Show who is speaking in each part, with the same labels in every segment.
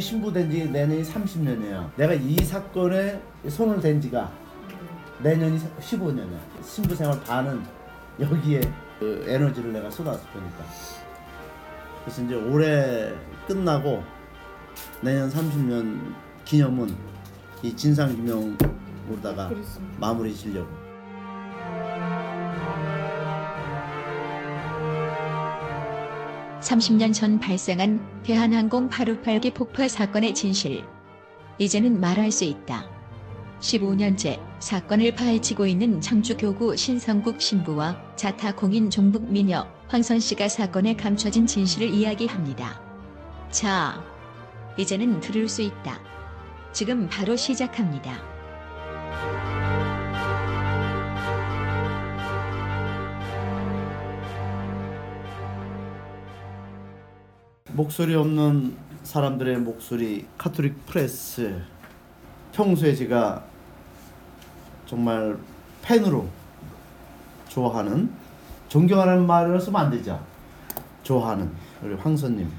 Speaker 1: 신부된 지 내년이 30년이에요. 내가 이 사건에 손을 댄 지가 내년이 15년이야. 신부 생활 반은 여기에 그 에너지를 내가 쏟았을 거니까. 그래서 이제 올해 끝나고 내년 30년 기념은 이 진상규명으로다가. 마무리 지려고.
Speaker 2: 삼십 년전 발생한 대한항공 858기 폭파 사건의 진실. 이제는 말할 수 있다. 15년째 사건을 파헤치고 있는 청주교구 신성국 신부와 자타 공인 종북 미녀 황선 씨가 사건에 감춰진 진실을 이야기합니다. 자, 이제는 들을 수 있다. 지금 바로 시작합니다.
Speaker 1: 목소리 없는 사람들의 목소리 카톨릭 프레스 평소에 제가 정말 팬으로 좋아하는 존경하는 말을 쓰면 안 되죠. 좋아하는 우리 황선님과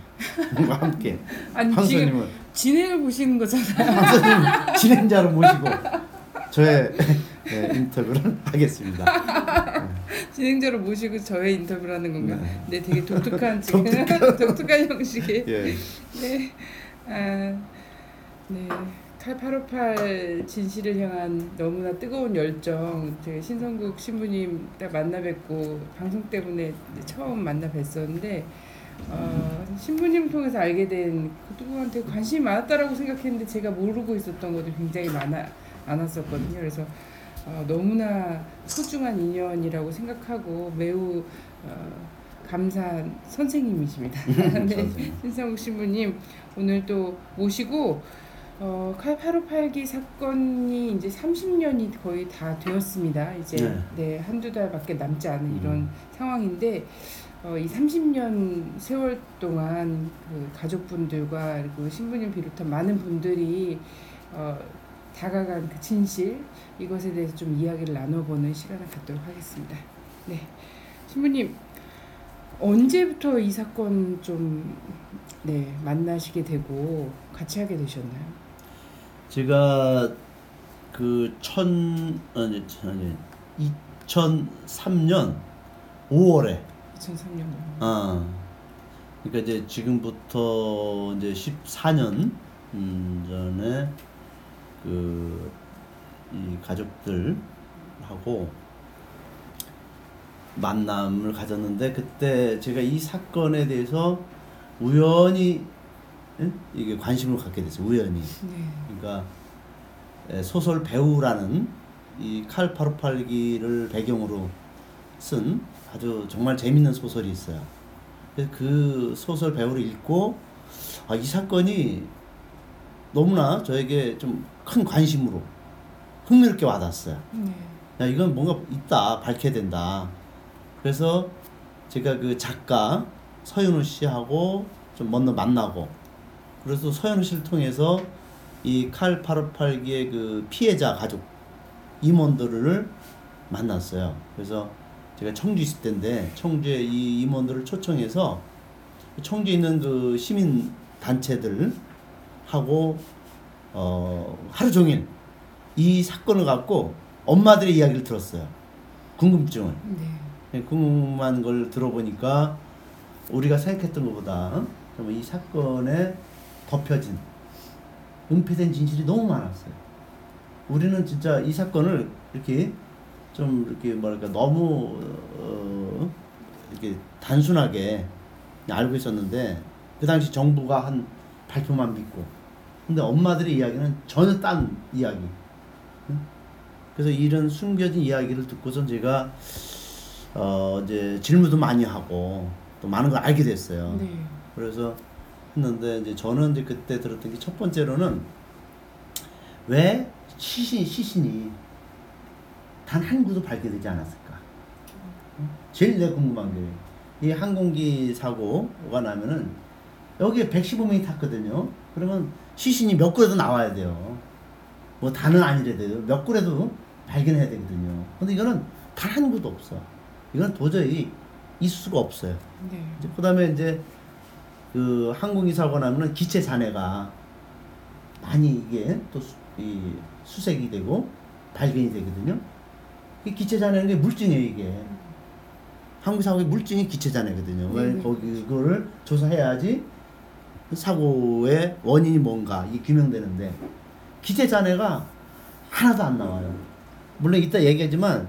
Speaker 1: 함께.
Speaker 3: 아니
Speaker 1: 황선님을
Speaker 3: 진행을 보시는 거잖아요.
Speaker 1: 황선님 진행자로 모시고 저의 네, 인터뷰를 하겠습니다
Speaker 3: 진행자로 모시고 저의 인터뷰를 하는 건가요?
Speaker 1: 네.
Speaker 3: 네, 되게 독특한 지금 독특한 형식의
Speaker 1: 예.
Speaker 3: 네. 아, 네. 칼858 진실을 향한 너무나 뜨거운 열정. 제가 신성국 신부님 딱 만나 뵙고 방송 때문에 처음 만나 뵀었는데 어, 신부님 통해서 알게 된 그분한테 관심이 많았다라고 생각했는데 제가 모르고 있었던 것도 굉장히 많아 많았었거든요. 그래서 어, 너무나 소중한 인연이라고 생각하고 매우 어, 감사한 선생님이십니다. 네,
Speaker 1: 선생님.
Speaker 3: 신성국 신부님 오늘 또 모시고 어, 칼 858기 사건이 이제 30년이 거의 다 되었습니다. 이제
Speaker 1: 네.
Speaker 3: 네, 한두 달밖에 남지 않은
Speaker 1: 음.
Speaker 3: 이런 상황인데 어, 이 30년 세월 동안 그 가족분들과 그리고 신부님 비롯한 많은 분들이 어, 다가간 그 진실 이것에 대해서 좀 이야기를 나눠보는 시간을 갖도록 하겠습니다. 네, 신부님 언제부터 이 사건 좀 네, 만나시게 되고 같이 하게 되셨나요?
Speaker 1: 제가 그 천 아니 아니 2003년 5월에
Speaker 3: 2003년.
Speaker 1: 아 그러니까 이제 지금부터 이제 14년 음, 전에 그 이 가족들하고 만남을 가졌는데 그때 제가 이 사건에 대해서 우연히 예? 이게 관심을 갖게 됐어요. 우연히.
Speaker 3: 네.
Speaker 1: 그러니까 에, 소설 배우라는 이 칼파르팔기를 배경으로 쓴 아주 정말 재밌는 소설이 있어요. 그래서 그 소설 배우를 읽고 아, 이 사건이 너무나 저에게 좀 큰 관심으로 흥미롭게 와닿았어요.
Speaker 3: 네.
Speaker 1: 야 이건 뭔가 있다 밝혀야 된다. 그래서 제가 그 작가 서윤우 씨하고 좀 먼저 만나고 그래서 서윤우 씨를 통해서 이 칼 858기의 그 피해자 가족 임원들을 만났어요. 그래서 제가 청주 있을 때인데 청주에 이 임원들을 초청해서 청주에 있는 그 시민 단체들 하고 어 하루 종일 이 사건을 갖고 엄마들의 이야기를 들었어요. 궁금증을.
Speaker 3: 네.
Speaker 1: 궁금한 걸 들어보니까 우리가 생각했던 것보다 정말 이 사건에 덮여진 은폐된 진실이 너무 많았어요. 우리는 진짜 이 사건을 이렇게 좀 이렇게 뭐랄까 너무 어, 이렇게 단순하게 알고 있었는데 그 당시 정부가 한 발표만 믿고 근데 엄마들의 이야기는 전혀 딴 이야기. 응? 그래서 이런 숨겨진 이야기를 듣고선 제가 어 이제 질문도 많이 하고 또 많은 걸 알게 됐어요.
Speaker 3: 네.
Speaker 1: 그래서 했는데 이제 저는 이제 그때 들었던 게 첫 번째로는 왜 시신 시신이 단 한 구도 발견되지 않았을까? 응? 제일 내가 궁금한 게 이 항공기 사고가 나면은 여기에 115명이 탔거든요. 그러면 시신이 몇 구라도 나와야 돼요. 뭐 다는 아니래도 몇 구라도 발견해야 되거든요. 근데 이거는 단 한 구도 없어. 이건 도저히 있을 수가 없어요.
Speaker 3: 네.
Speaker 1: 이제 그다음에 이제 그 항공기 사고 나면은 기체 잔해가 많이 이게 또 수, 이 수색이 되고 발견이 되거든요. 이 기체 잔해는 게 물증이에요 이게. 한국 사고의 물증이 기체 잔해거든요. 왜
Speaker 3: 네네.
Speaker 1: 거기 그거를 조사해야지 그 사고의 원인이 뭔가 이 규명되는데 기체 잔해가 하나도 안 나와요. 물론 이따 얘기하지만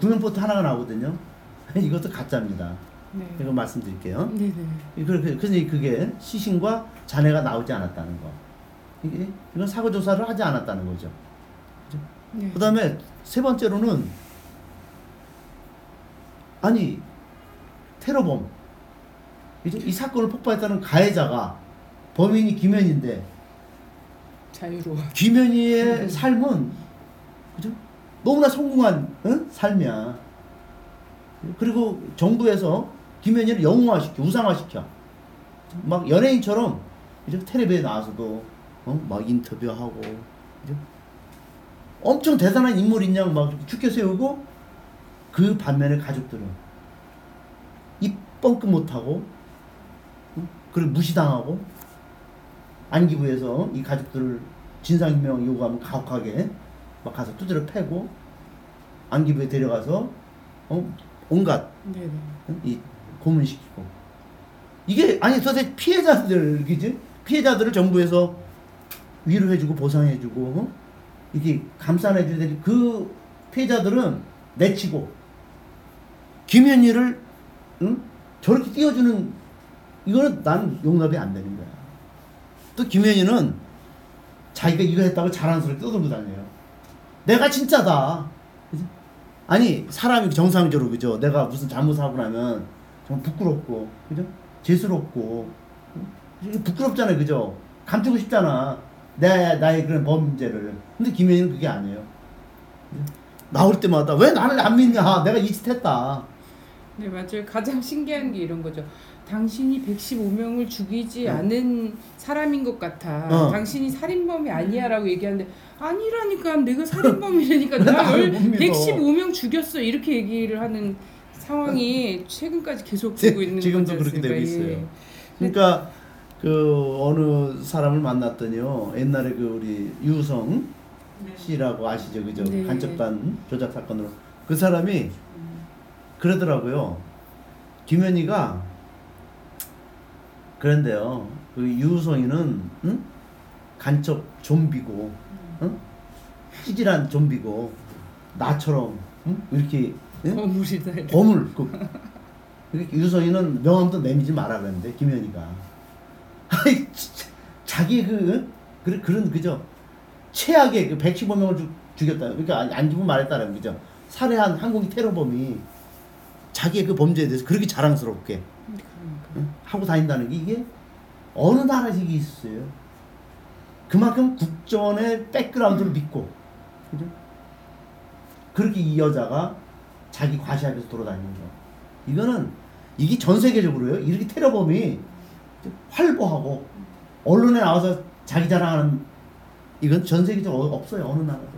Speaker 1: 구명포트 하나가 나오거든요. 이것도 가짜입니다.
Speaker 3: 네.
Speaker 1: 이거 말씀드릴게요.
Speaker 3: 네네.
Speaker 1: 그- 그- 그래서 그게 시신과 잔해가 나오지 않았다는 거. 이게 이건 사고 조사를 하지 않았다는 거죠.
Speaker 3: 네.
Speaker 1: 그다음에 세 번째로는 아니 테러범 이제 이 사건을 폭파했다는 가해자가 범인이 김현인데
Speaker 3: 자유로워.
Speaker 1: 김현희의 삶은 그죠? 너무나 성공한 응? 삶이야. 그리고 정부에서 김현희를 영웅화시켜, 우상화시켜. 막 연예인처럼 이제 텔레비에 나와서도 어? 막 인터뷰하고 그죠? 엄청 대단한 인물인 양막 축켜 세우고 그 반면에 가족들은 입 뻥끗 못하고 응? 그리고 무시당하고 안기부에서 이 가족들을 진상규명 요구하면 가혹하게 막 가서 두드려 패고 안기부에 데려가서 어? 온갖
Speaker 3: 네네.
Speaker 1: 응? 이 고문시키고 이게 아니 도대체 피해자들 그지 피해자들을 정부에서 위로해주고 보상해주고 어? 이게 감싸내줘야 될그 피해자들은 내치고 김현희를 응? 저렇게 띄워주는 이거는 난 용납이 안 되는 거야. 또 김현희는 자기가 이거 했다고 자랑스럽게 떠들고 다녀요. 내가 진짜다. 아니 사람이 정상적으로 그죠? 내가 무슨 잘못하고 나면 정말 부끄럽고 그죠? 죄스럽고 부끄럽잖아요, 그죠? 감추고 싶잖아. 내 나의 그런 범죄를. 근데 김현희는 그게 아니에요. 나올 때마다 왜 나를 안 믿냐? 내가 이짓 했다.
Speaker 3: 네 맞아요. 가장 신기한 게 이런 거죠. 당신이 115명을 죽이지 않은 사람인 것 같아.
Speaker 1: 어.
Speaker 3: 당신이 살인범이 아니야라고 얘기하는데 아니라니까 내가 살인범이라니까
Speaker 1: 왜
Speaker 3: 나
Speaker 1: 나를
Speaker 3: 열-
Speaker 1: 못 믿어?
Speaker 3: 115명 죽였어 이렇게 얘기를 하는 상황이 최근까지 계속 되고 있는
Speaker 1: 지금도 그렇게 되고? 있어요.
Speaker 3: 예.
Speaker 1: 그러니까 그 어느 사람을 만났더니요. 옛날에 그 우리 유성 씨라고 아시죠, 그죠?
Speaker 3: 네.
Speaker 1: 간첩단 조작 사건으로 그 사람이 그러더라고요. 김현희가 그런데요. 그 유성이는 응? 간첩 좀비고, 응? 찌질한 좀비고 나처럼 응? 이렇게 응?
Speaker 3: 거물이다.
Speaker 1: 범을 그 이렇게 유성이는 명함도 내미지 마라 그랬는데 김현희가 아이 자기 그 그런 그런 그죠 최악의 그 115명을 죽, 죽였다 그러니까 안- 안 기분 말했다는 그죠 살해한 항공기 테러범이 자기의 그 범죄에 대해서 그렇게 자랑스럽게. 응? 하고 다닌다는 게 이게 어느 나라식이 있어요? 그만큼 국정원의 백그라운드를 믿고 그죠? 그렇게 이 여자가 자기 과시하면서 돌아다니는 거. 이거는 이게 전 세계적으로요 이렇게 테러범이 활보하고 언론에 나와서 자기 자랑하는 이건 전 세계적으로 없어요 어느 나라도.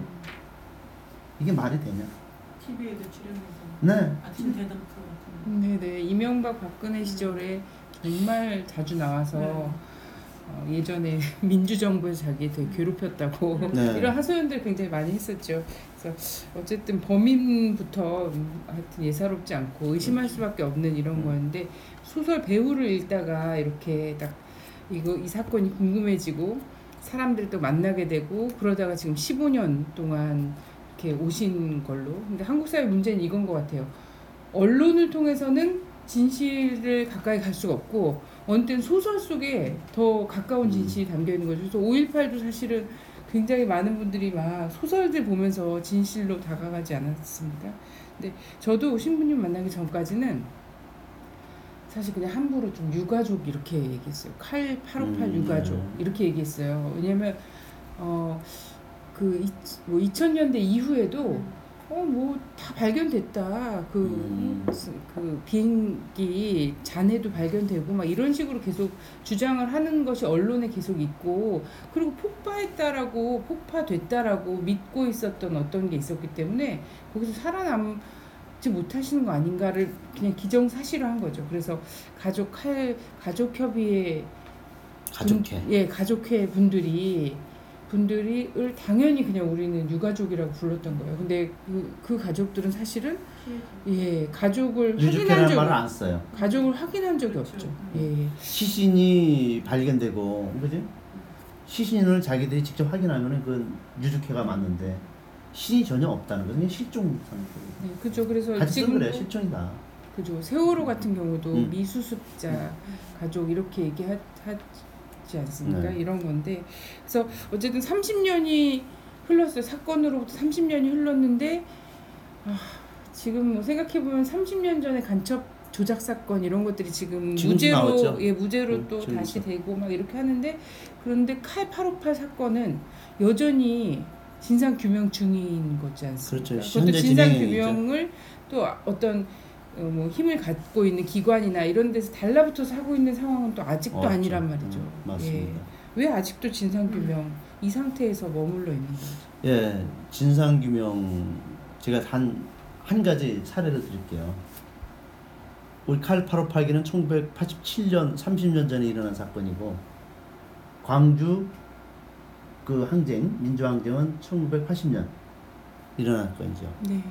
Speaker 1: 이게 말이 되냐
Speaker 4: TV에도 출연해서
Speaker 1: 네
Speaker 4: 아침 대담 프로 같은
Speaker 3: 네네 이명박 박근혜 시절에 정말 자주 나와서
Speaker 4: 네.
Speaker 3: 어, 예전에 민주정부에서 자기 되게 괴롭혔다고
Speaker 1: 네.
Speaker 3: 이런 하소연들 굉장히 많이 했었죠. 그래서 어쨌든 범인부터 음, 하여튼 예사롭지 않고 의심할 수밖에 없는 이런
Speaker 1: 음.
Speaker 3: 거였는데 소설 배우를 읽다가 이렇게 딱 이거 이 사건이 궁금해지고 사람들도 만나게 되고 그러다가 지금 15년 동안 이렇게 오신 걸로. 근데 한국 사회 문제는 이건 것 같아요. 언론을 통해서는 진실을 가까이 갈 수가 없고 때는 소설 속에 더 가까운
Speaker 1: 음.
Speaker 3: 진실이 담겨 있는 거죠. 그래서 5.18도 사실은 굉장히 많은 분들이 막 소설들 보면서 진실로 다가가지 않았습니까? 근데 저도 신부님 만나기 전까지는 사실 그냥 함부로 좀 유가족 이렇게 얘기했어요. 칼858
Speaker 1: 음,
Speaker 3: 유가족
Speaker 1: 네.
Speaker 3: 이렇게 얘기했어요. 왜냐면 어 그뭐 2000년대 이후에도 어 뭐 다 발견됐다. 그,
Speaker 1: 음.
Speaker 3: 그 비행기 잔해도 발견되고 막 이런 식으로 계속 주장을 하는 것이 언론에 계속 있고 그리고 폭파했다라고 폭파됐다라고 믿고 있었던 어떤 게 있었기 때문에 거기서 살아남지 못하시는 거 아닌가를 그냥 기정사실화한 거죠. 그래서 가족 할 가족 협의회
Speaker 1: 가족회
Speaker 3: 분, 예, 가족회 분들이 분들이 을 당연히 그냥 우리는 유가족이라고 불렀던 거예요. 근데 그, 그 가족들은 사실은 예 가족을 확인한
Speaker 1: 유족회라는
Speaker 3: 적
Speaker 1: 말을 안 써요.
Speaker 3: 가족을 확인한 적이
Speaker 4: 그렇죠.
Speaker 3: 없죠.
Speaker 4: 음.
Speaker 3: 예.
Speaker 1: 시신이 발견되고 그지? 시신을 자기들이 직접 확인하면은 그 유족회가 맞는데 신이 전혀 없다는 거죠. 그냥 실종 상태.
Speaker 3: 네, 그죠. 그래서 지금
Speaker 1: 그래 실종이다.
Speaker 3: 그죠. 세월호 같은 경우도
Speaker 1: 음.
Speaker 3: 미수습자 가족 이렇게 얘기하 지 않습니까?
Speaker 1: 네.
Speaker 3: 이런 건데 그래서 어쨌든 30년이 흘렀어요. 사건으로부터 30년이 흘렀는데 아, 지금 뭐 생각해 보면 30년 전에 간첩 조작 사건 이런 것들이 지금 무죄로
Speaker 1: 나왔죠.
Speaker 3: 예 무죄로
Speaker 1: 음,
Speaker 3: 또
Speaker 1: 지금도.
Speaker 3: 다시 되고 막 이렇게 하는데 그런데 칼 858 사건은 여전히 진상 규명 중인 거지 않습니까?
Speaker 1: 그렇죠.
Speaker 3: 그것도 진상. 규명을 또 어떤 어, 뭐 힘을 갖고 있는 기관이나 이런 데서 달라붙어서 하고 있는 상황은 또 아직도
Speaker 1: 없죠.
Speaker 3: 아니란 말이죠.
Speaker 1: 음, 맞습니다.
Speaker 3: 예. 왜 아직도 진상 규명 이 상태에서 머물러 있는 거죠?
Speaker 1: 예, 진상 규명 제가 한 한 가지 사례를 드릴게요. 우리 칼 858기는 1987년 30년 전에 일어난 사건이고 광주 그 항쟁 민주항쟁은 1980년 일어난 사건이죠.
Speaker 3: 네.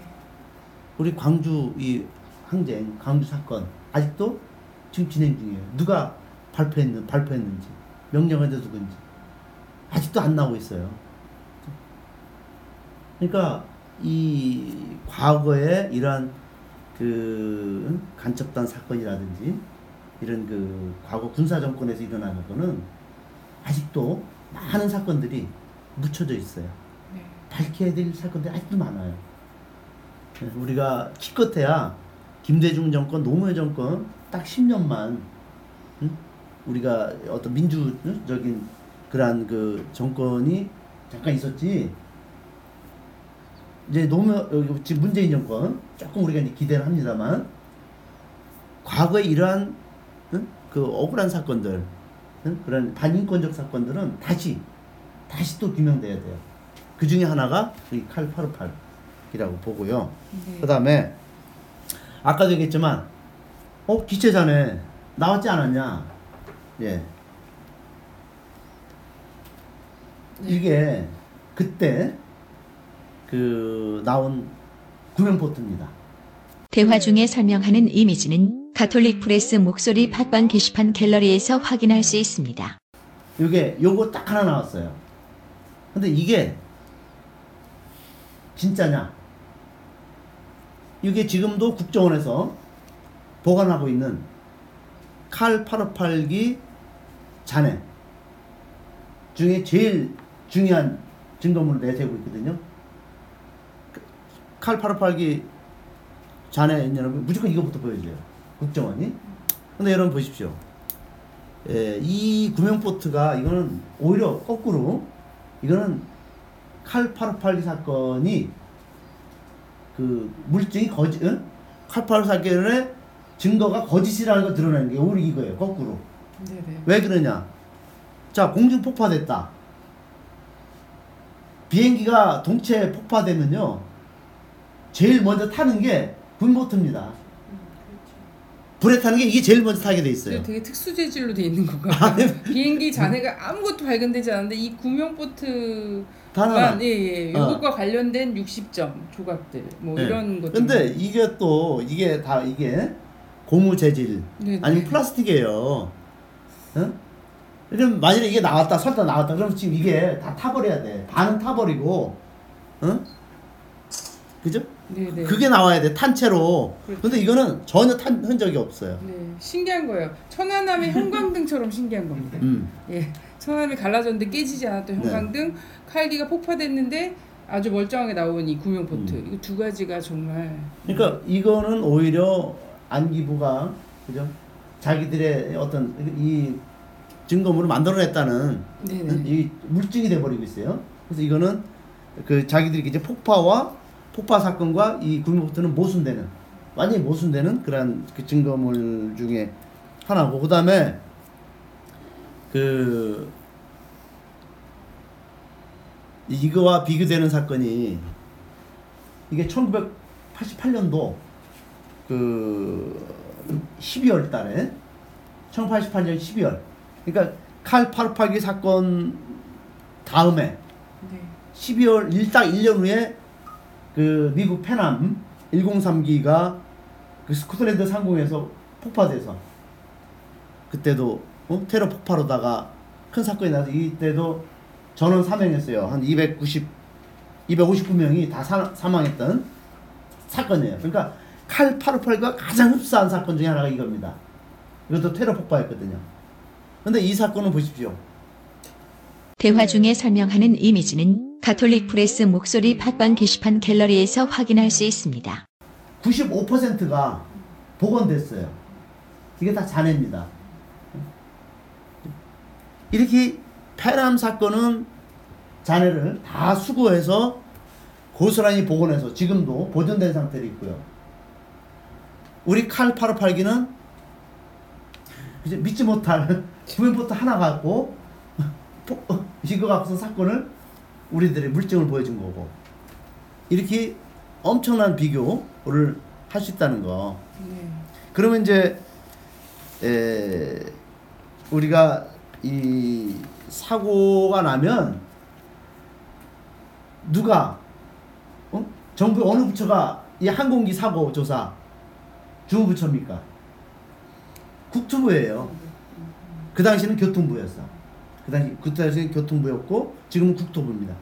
Speaker 1: 우리 광주 이 항쟁 광주 사건 아직도 지금 진행 중이에요. 누가 발표했는 발표했는지 명령한 데 누군지 아직도 안 나오고 있어요. 그러니까 이 과거에 이러한 그 간첩단 사건이라든지 이런 그 과거 군사 정권에서 일어난 거는 아직도 많은 사건들이 묻혀져 있어요.
Speaker 3: 네.
Speaker 1: 밝혀야 될 사건들이 아직도 많아요. 네, 우리가 기껏해야 김대중 정권, 노무현 정권 딱 10년만 응? 우리가 어떤 민주적인 그러한 그 정권이 잠깐 있었지. 이제 노무현 여기 지금 문재인 정권 조금 우리가 이제 기대를 합니다만 과거에 이러한 응? 그 억울한 사건들 응? 그런 반인권적 사건들은 다시 다시 또 규명돼야 돼요. 그 중에 하나가 이 칼 858이라고 보고요.
Speaker 3: 네.
Speaker 1: 그 다음에 아까도 얘기했지만 어 기체자네 나왔지 않았냐? 예.
Speaker 3: 네.
Speaker 1: 이게 그때 그 나온 구명포트입니다.
Speaker 2: 대화 중에 설명하는 이미지는 가톨릭 프레스 목소리 팟빵 게시판 갤러리에서 확인할 수 있습니다.
Speaker 1: 요게 요거 딱 하나 나왔어요. 근데 이게 진짜냐? 이게 지금도 국정원에서 보관하고 있는 칼 858기 잔해 중에 제일 중요한 증거물을 내세우고 있거든요. 그칼 858기 잔해 여러분 무조건 이거부터 보여줘요. 국정원이. 근데 여러분 보십시오. 예, 이 구명포트가 이거는 오히려 거꾸로 이거는 칼 858기 사건이 그 물증이 거짓, 응? 칼858 사건의 증거가 거짓이라는 걸 드러내는 게 오히려 이거예요. 거꾸로.
Speaker 3: 네네.
Speaker 1: 왜 그러냐? 자, 공중 폭파됐다. 비행기가 동체 폭파되면요. 제일 먼저 타는 게 군보트입니다.
Speaker 4: 음, 그렇죠.
Speaker 1: 불에 타는 게 이게 제일 먼저 타게 돼 있어요.
Speaker 3: 되게 특수 재질로 돼 있는 건가?
Speaker 1: 아, 네.
Speaker 3: 비행기 잔해가 아무것도 발견되지 않았는데 이 구명 보트
Speaker 1: 만단
Speaker 3: 예예
Speaker 1: 어.
Speaker 3: 이것과 관련된 60점 조각들 뭐
Speaker 1: 네.
Speaker 3: 이런 것들.
Speaker 1: 근데 이게 또 이게 다 이게 고무 재질
Speaker 3: 네,
Speaker 1: 아니면
Speaker 3: 네.
Speaker 1: 플라스틱이에요. 응? 그럼 만약에 이게 나왔다 설탕 나왔다 그럼 지금 이게 다 타버려야 돼. 반은 타버리고, 응? 그죠?
Speaker 3: 네네.
Speaker 1: 그게 나와야 돼 탄채로.
Speaker 3: 그렇죠.
Speaker 1: 근데 이거는 전혀 탄 흔적이 없어요.
Speaker 3: 네 신기한 거예요. 천안함의 형광등처럼 신기한 겁니다.
Speaker 1: 음.
Speaker 3: 예 천안함이 갈라졌는데 깨지지 않았던
Speaker 1: 네.
Speaker 3: 형광등 칼기가 폭파됐는데 아주 멀쩡하게 나온 이 구명 보트
Speaker 1: 음.
Speaker 3: 이거 두 가지가 정말
Speaker 1: 그러니까 이거는 오히려 안기부가 그죠? 자기들의 어떤 이 증거물을 만들어냈다는
Speaker 3: 네네
Speaker 1: 이 물증이 돼버리고 있어요. 그래서 이거는 그 자기들이 이제 폭파와 폭파 사건과 이 구명보트는 모순되는 완전히 모순되는 그러한 그 증거물 중에 하나고 그 다음에 그 이거와 비교되는 사건이 이게 1988년도 그 12월 달에 1988년 12월 그러니까 칼 858기 사건 다음에
Speaker 3: 네.
Speaker 1: 12월 1딱 1년 후에 그 미국 페남 103기가 그 스코틀랜드 상공에서 폭파돼서 그때도 어? 테러 폭파로다가 큰 사건이 나서 이때도 전원 사망했어요. 한 290, 259명이 다 사, 사망했던 사건이에요. 그러니까 칼 858과 가장 흡사한 사건 중에 하나가 이겁니다. 이것도 테러 폭파였거든요. 근데 이 사건은 보십시오.
Speaker 2: 대화 중에 설명하는 이미지는 가톨릭 프레스 목소리 팟빵 게시판 갤러리에서 확인할 수 있습니다.
Speaker 1: 95%가 복원됐어요. 이게 다 잔해입니다. 이렇게 페람 사건은 잔해를 다 수거해서 고스란히 복원해서 지금도 보존된 상태로 있고요. 우리 칼 858기는 이제 믿지 못할 구면포트 하나 갖고 폭- 어, 이거 갖고서 사건을 우리들의 물증을 보여준 거고 이렇게 엄청난 비교를 할 수 있다는 거.
Speaker 3: 네.
Speaker 1: 그러면 이제 에, 우리가 이 사고가 나면 누가 어? 정부 어느 부처가 이 항공기 사고 조사 주무부처입니까? 국토부예요. 그 당시는 교통부였어. 그 당시 그 당시는 교통부였고 지금은 국토부입니다.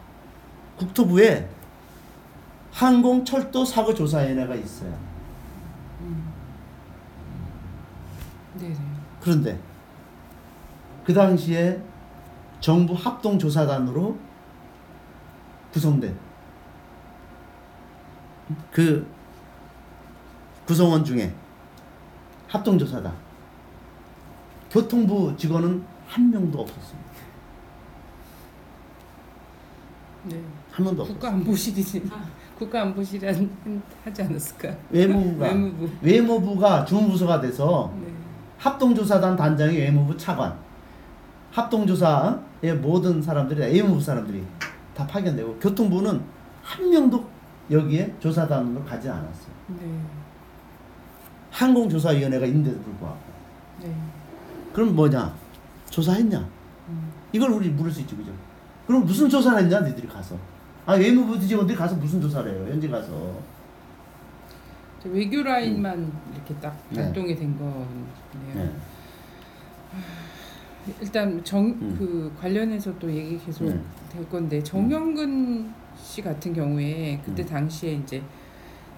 Speaker 1: 국토부에 항공 철도 사고 조사위원회가 있어요.
Speaker 3: 네네.
Speaker 1: 그런데 그 당시에 정부 합동 조사단으로 구성된 그 구성원 중에 합동 조사단 교통부 직원은 한 명도 없었습니다.
Speaker 3: 네.
Speaker 1: 한 명도 없었어요.
Speaker 3: 국가안보실이지. 국가안보실이 하지 않았을까?
Speaker 1: 외무부가
Speaker 3: 외무부.
Speaker 1: 외무부가 주무부서가 돼서
Speaker 3: 네.
Speaker 1: 합동조사단 단장이 외무부 차관, 합동조사의 모든 사람들이 다 외무부 사람들이 다 파견되고 교통부는 한 명도 여기에 조사단으로 가지 않았어요.
Speaker 3: 네.
Speaker 1: 항공조사위원회가 있는데도 불구하고
Speaker 3: 네.
Speaker 1: 그럼 뭐냐 조사했냐
Speaker 3: 음.
Speaker 1: 이걸 우리 물을 수 있죠 그죠? 그럼 무슨 조사를 했냐 너희들이 가서 아 외무부 직원들이 가서 무슨 조사를 해요 현지 가서
Speaker 3: 저 외교 라인만 이렇게 딱
Speaker 1: 네.
Speaker 3: 발동이 된 거네요.
Speaker 1: 네.
Speaker 3: 일단 정
Speaker 1: 음.
Speaker 3: 그 관련해서 또 얘기 계속
Speaker 1: 네.
Speaker 3: 될 건데 정영근 씨 같은 경우에 그때
Speaker 1: 음.
Speaker 3: 당시에 이제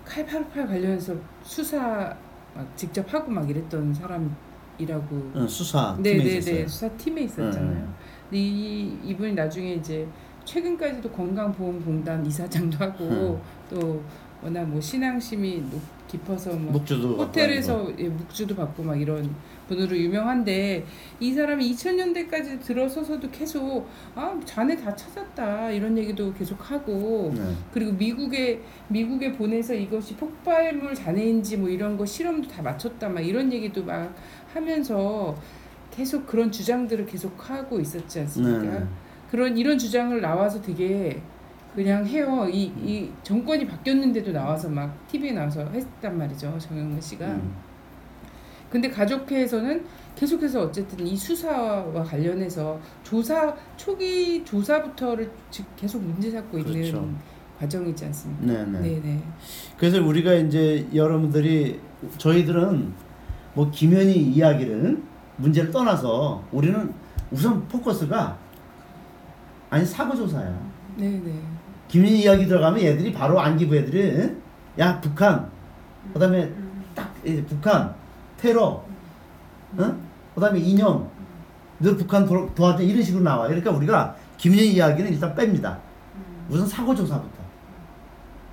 Speaker 3: 칼858 관련해서 수사 막 직접 하고 막 이랬던 사람 이라고
Speaker 1: 응, 수사 팀에
Speaker 3: 네네네
Speaker 1: 있었어요.
Speaker 3: 수사 팀에 있었잖아요.
Speaker 1: 네.
Speaker 3: 근데 이 이분이 나중에 이제 최근까지도 건강보험공단 이사장도 하고 또 워낙 뭐 신앙심이 높- 깊어서 뭐
Speaker 1: 묵주도
Speaker 3: 호텔에서 예, 묵주도 받고 막 이런 분으로 유명한데 이 사람이 2000년대까지 들어서서도 계속 아 자네 다 찾았다 이런 얘기도 계속
Speaker 1: 하고. 네.
Speaker 3: 그리고 미국에 미국에 보내서 이것이 폭발물 잔해인지 뭐 이런 거 실험도 다 마쳤다 막 이런 얘기도 막 하면서 계속 그런 주장들을 계속 하고 있었지 않습니까?
Speaker 1: 네.
Speaker 3: 그런 이런 주장을 나와서 되게 그냥 해요. 이, 이 정권이 바뀌었는데도 나와서 막 TV에 나와서 했단 말이죠. 정영근 씨가.
Speaker 1: 음.
Speaker 3: 근데 가족회에서는 계속해서 어쨌든 이 수사와 관련해서 조사 초기 조사부터를 즉 계속 문제 삼고 있는
Speaker 1: 그렇죠.
Speaker 3: 과정이지 않습니까?
Speaker 1: 네, 네.
Speaker 3: 네네.
Speaker 1: 그래서 우리가 이제 여러분들이 저희들은 뭐 김현희 이야기를 문제를 떠나서 우리는 우선 포커스가 아니 사고 조사야.
Speaker 3: 네네.
Speaker 1: 김현희 이야기 들어가면 얘들이 바로 안기부 애들이 야 북한 그다음에 딱 이제 북한 테러 응? 그다음에 이념 너 북한 도, 도와줘 이런 식으로 나와. 그러니까 우리가 김현희 이야기는 일단 뺍니다. 우선 사고 조사부터.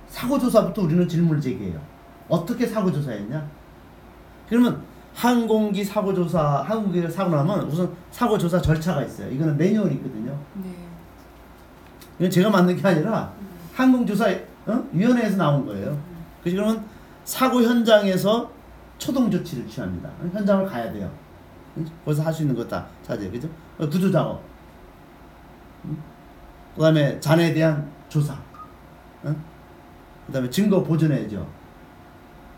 Speaker 1: 사고 조사부터 우리는 질문을 제기해요. 어떻게 사고 조사했냐? 그러면 항공기 사고 조사, 항공기 사고 나면 우선 사고 조사 절차가 있어요. 이거는 매뉴얼이 있거든요.
Speaker 3: 네.
Speaker 1: 이건 제가 만든 게 아니라 항공조사 어? 위원회에서 나온 거예요. 그래서 그러면 사고 현장에서 초동 조치를 취합니다. 현장을 가야 돼요. 응? 거기서 할 수 있는 거다 찾아요. 그죠? 어, 구조 작업. 그 다음에 잔해에 대한 조사. 그 다음에 증거 보존해야죠.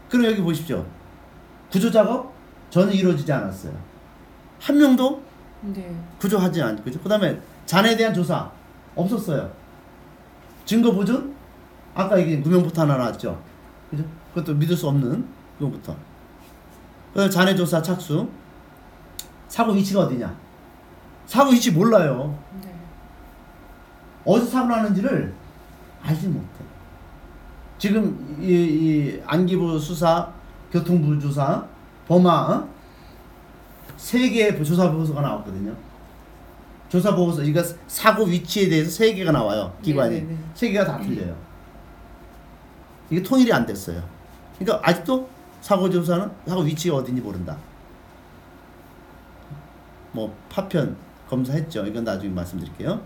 Speaker 1: 그럼 여기 보십시오. 구조 작업 전혀 이루어지지 않았어요. 한 명도
Speaker 3: 네.
Speaker 1: 구조하지 않고 그죠? 그다음에 잔해에 대한 조사 없었어요. 증거 보존? 아까 얘기한 구명부터 하나 나왔죠. 그죠? 그것도 믿을 수 없는 구명부터. 그다음에 잔해 조사 착수. 사고 위치가 어디냐? 사고 위치 몰라요.
Speaker 3: 네.
Speaker 1: 어디서 사고 나는지를 알지 못해. 지금 이, 이 안기부 수사, 교통부 조사, 범아 어? 세 개의 조사 보고서가 나왔거든요. 조사 보고서 이거 사고 위치에 대해서 세 개가 나와요. 기관이
Speaker 3: 네네네.
Speaker 1: 세 개가 다 틀려요. 이게 통일이 안 됐어요. 그러니까 아직도 사고 조사는 사고 위치가 어딘지 모른다. 뭐 파편 검사했죠. 이건 나중에 말씀드릴게요.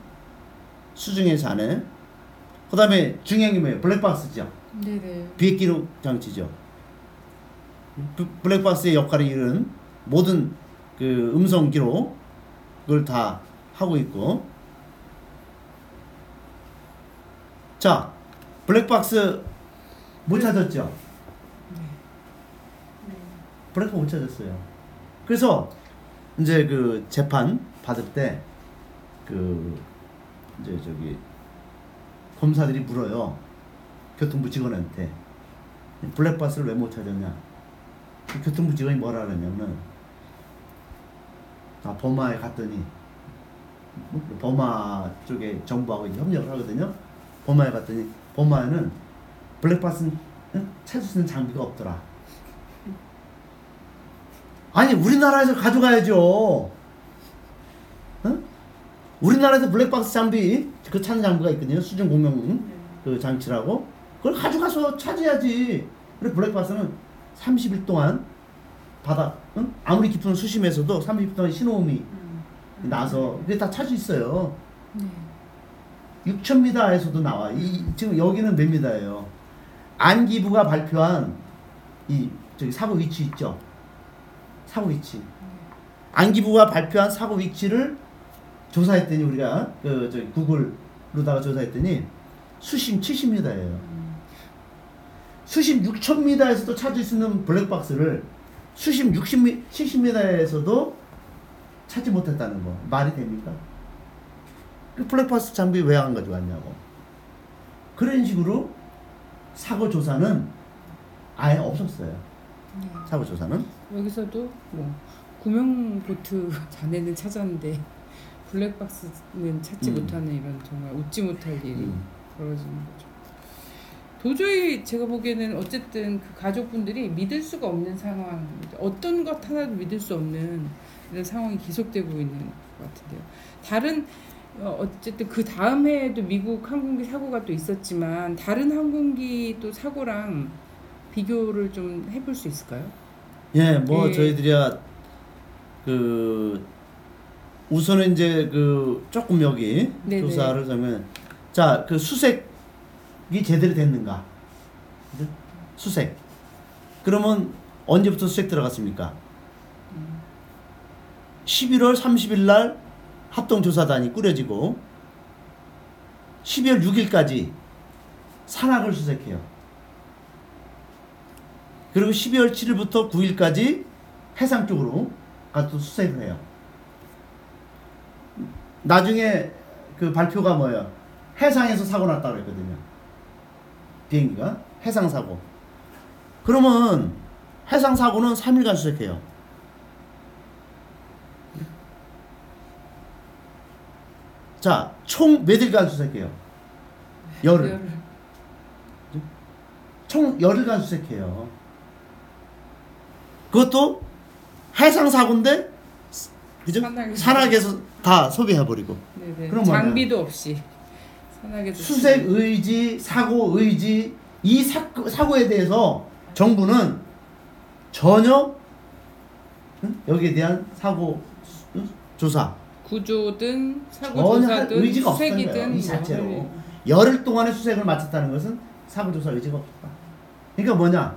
Speaker 1: 수중의 잔해. 그다음에 중요한 게 뭐예요? 블랙박스죠.
Speaker 3: 네네.
Speaker 1: 비핵 기록 장치죠. 브- 블랙박스의 역할을 이룬 모든 그 음성 기록 그걸 다 하고 있고. 자, 블랙박스 못 찾았죠. 블랙박스 못 찾았어요. 그래서 이제 그 재판 받을 때 그 이제 저기 검사들이 물어요. 교통부 직원한테 블랙박스를 왜 못 찾았냐? 그 교통부 직원이 뭐라 그러냐면 아 범마에 갔더니 범마 쪽에 정부하고 이제 협력을 하거든요. 범마에 갔더니 범마에는 블랙박스 찾을 수 있는 장비가 없더라. 아니 우리나라에서 가져가야죠. 응? 우리나라에서 블랙박스 장비 그 찾는 장비가 있거든요. 수중 공명 그 장치라고 그걸 가져가서 찾아야지. 그래 블랙박스는 30일 동안 바다 응? 아무리 깊은 수심에서도 30일 동안 신호음이 나서 그게 다 찾을 수 있어요.
Speaker 3: 네.
Speaker 1: 6,000m에서도 나와. 이 지금 여기는 몇 미터예요? 안기부가 발표한 이 저기 사고 위치 있죠. 사고 위치. 안기부가 발표한 사고 위치를 조사했더니 우리가 그 저기 구글로다가 조사했더니 수심 70m예요. 수심 6,000m에서도 찾을 수 있는 블랙박스를 수심 60m, 70m에서도 찾지 못했다는 거 말이 됩니까? 그 블랙박스 장비 왜 안 가져왔냐고. 그런 식으로 사고 조사는 아예 없었어요.
Speaker 3: 네.
Speaker 1: 사고 조사는
Speaker 3: 여기서도 뭐 구명 보트 잔해는 찾았는데 블랙박스는 찾지
Speaker 1: 음.
Speaker 3: 못하는 이런 정말 웃지 못할 일이
Speaker 1: 음.
Speaker 3: 벌어지는 거죠. 도저히 제가 보기에는 어쨌든 그 가족분들이 믿을 수가 없는 상황, 어떤 것 하나도 믿을 수 없는 이런 상황이 계속되고 있는 것 같은데요. 다른 어, 어쨌든 그 다음 해에도 미국 항공기 사고가 또 있었지만 다른 항공기 또 사고랑 비교를 좀 해볼 수 있을까요?
Speaker 1: 예, 뭐
Speaker 3: 예.
Speaker 1: 저희들이야 그 우선은 이제 그 조금 여기
Speaker 3: 네네.
Speaker 1: 조사를 하면 자 그 수색이 제대로 됐는가? 수색. 그러면 언제부터 수색 들어갔습니까? 11월 30일 날 합동조사단이 꾸려지고 12월 6일까지 산악을 수색해요. 그리고 12월 7일부터 9일까지 해상 쪽으로 가서 또 수색을 해요. 나중에 그 발표가 뭐예요? 해상에서 사고 났다고 그랬거든요. 비행기가 해상 사고. 그러면 해상 사고는 3일간 수색해요. 자, 총 몇일간 수색해요? 열흘.
Speaker 3: 열흘.
Speaker 1: 총 열흘간 수색해요. 그것도 해상 사고인데 그죠?
Speaker 3: 산악에서.
Speaker 1: 다 소비해버리고
Speaker 3: 네네.
Speaker 1: 그럼 뭐냐?
Speaker 3: 장비도 없이 산악에서
Speaker 1: 수색 의지, 사고 의지 이 사, 사고에 대해서 정부는 전혀 응? 여기에 대한 사고 수- 응? 조사
Speaker 3: 구조든 사고
Speaker 1: 전혀 할
Speaker 3: 조사든
Speaker 1: 의지가.
Speaker 3: 수색이든 이뭐
Speaker 1: 자체로
Speaker 3: 할-
Speaker 1: 열흘 동안의 수색을 마쳤다는 것은 사고 조사 의지가 없었다. 그러니까 뭐냐?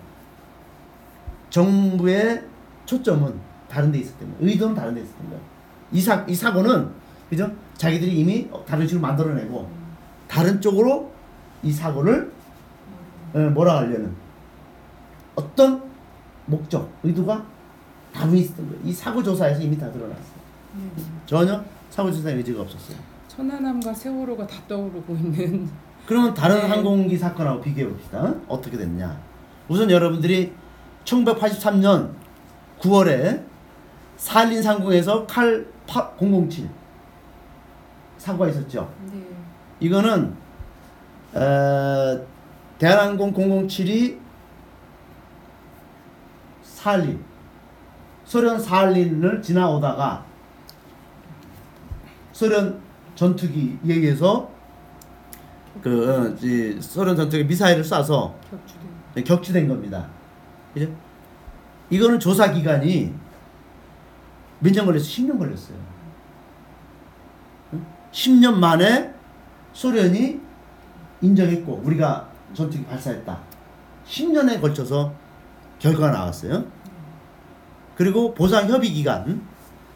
Speaker 1: 정부의 초점은 다른 데 있었던 거예요. 의도는 다른 데 있었던 거예요. 이, 사, 이 사고는 그죠? 자기들이 이미 다른 식으로 만들어내고 다른 쪽으로 이 사고를 어, 몰아가려는 어떤 목적, 의도가 다분히 있었던 거예요. 이 사고 조사에서 이미 다 드러났어요. 전혀 사고 조사의 의지가 없었어요.
Speaker 3: 천안함과 세월호가 다 떠오르고 있는
Speaker 1: 그러면 다른
Speaker 3: 네.
Speaker 1: 항공기 사건하고 비교해 봅시다. 어떻게 됐냐? 우선 여러분들이 1983년 9월에 살린 상공에서 칼 007 사고가 있었죠.
Speaker 3: 네.
Speaker 1: 이거는 어, 대한항공 007이 살린 소련 살린을 지나오다가 소련 전투기에 의해서 그 어, 이 소련 전투기 미사일을 쏴서
Speaker 3: 격추된.
Speaker 1: 격추된 겁니다. 그죠? 이거는 조사 기간이 몇 년 걸렸어요? 10년 걸렸어요. 응? 10년 만에 소련이 인정했고 우리가 전투기 발사했다. 10년에 걸쳐서 결과가 나왔어요. 그리고 보상 협의 기간,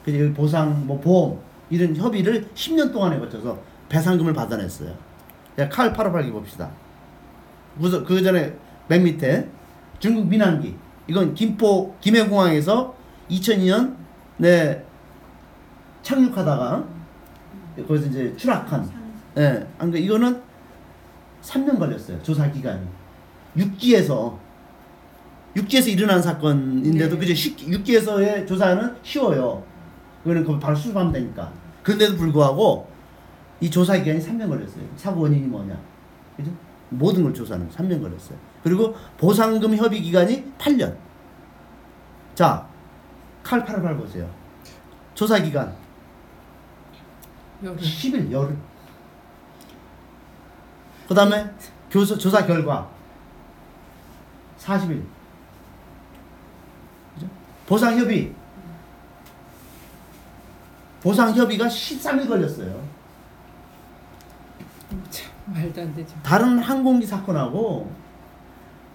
Speaker 1: 그리고 보상 뭐 보험 이런 협의를 10년 동안에 걸쳐서 배상금을 받아냈어요. 자, 칼 858기 봅시다. 우선 그 전에 맨 밑에 중국 민항기 이건 김포 김해공항에서 2002년 네 착륙하다가 거기서 이제 추락한 예, 안 그, 이거는 3년 걸렸어요. 조사 기간이. 육지에서 육지에서 일어난 사건인데도
Speaker 3: 네.
Speaker 1: 그죠? 쉽게- 육지에서의 조사는 쉬워요. 그거는 그 바로 수습하면 되니까. 그런데도 불구하고 이 조사 기간이 3년 걸렸어요. 사고 원인이 뭐냐? 그죠? 모든 걸 조사는 3년 걸렸어요. 그리고 보상금 협의 기간이 8년. 자, 칼88 보세요. 조사 기간
Speaker 3: 열흘.
Speaker 1: 10일 열흘. 그 다음에 교수 조사 결과 40일. 그죠? 보상 협의. 보상 협의가 13일 걸렸어요.
Speaker 3: 참 말도 안 되죠.
Speaker 1: 다른 항공기 사건하고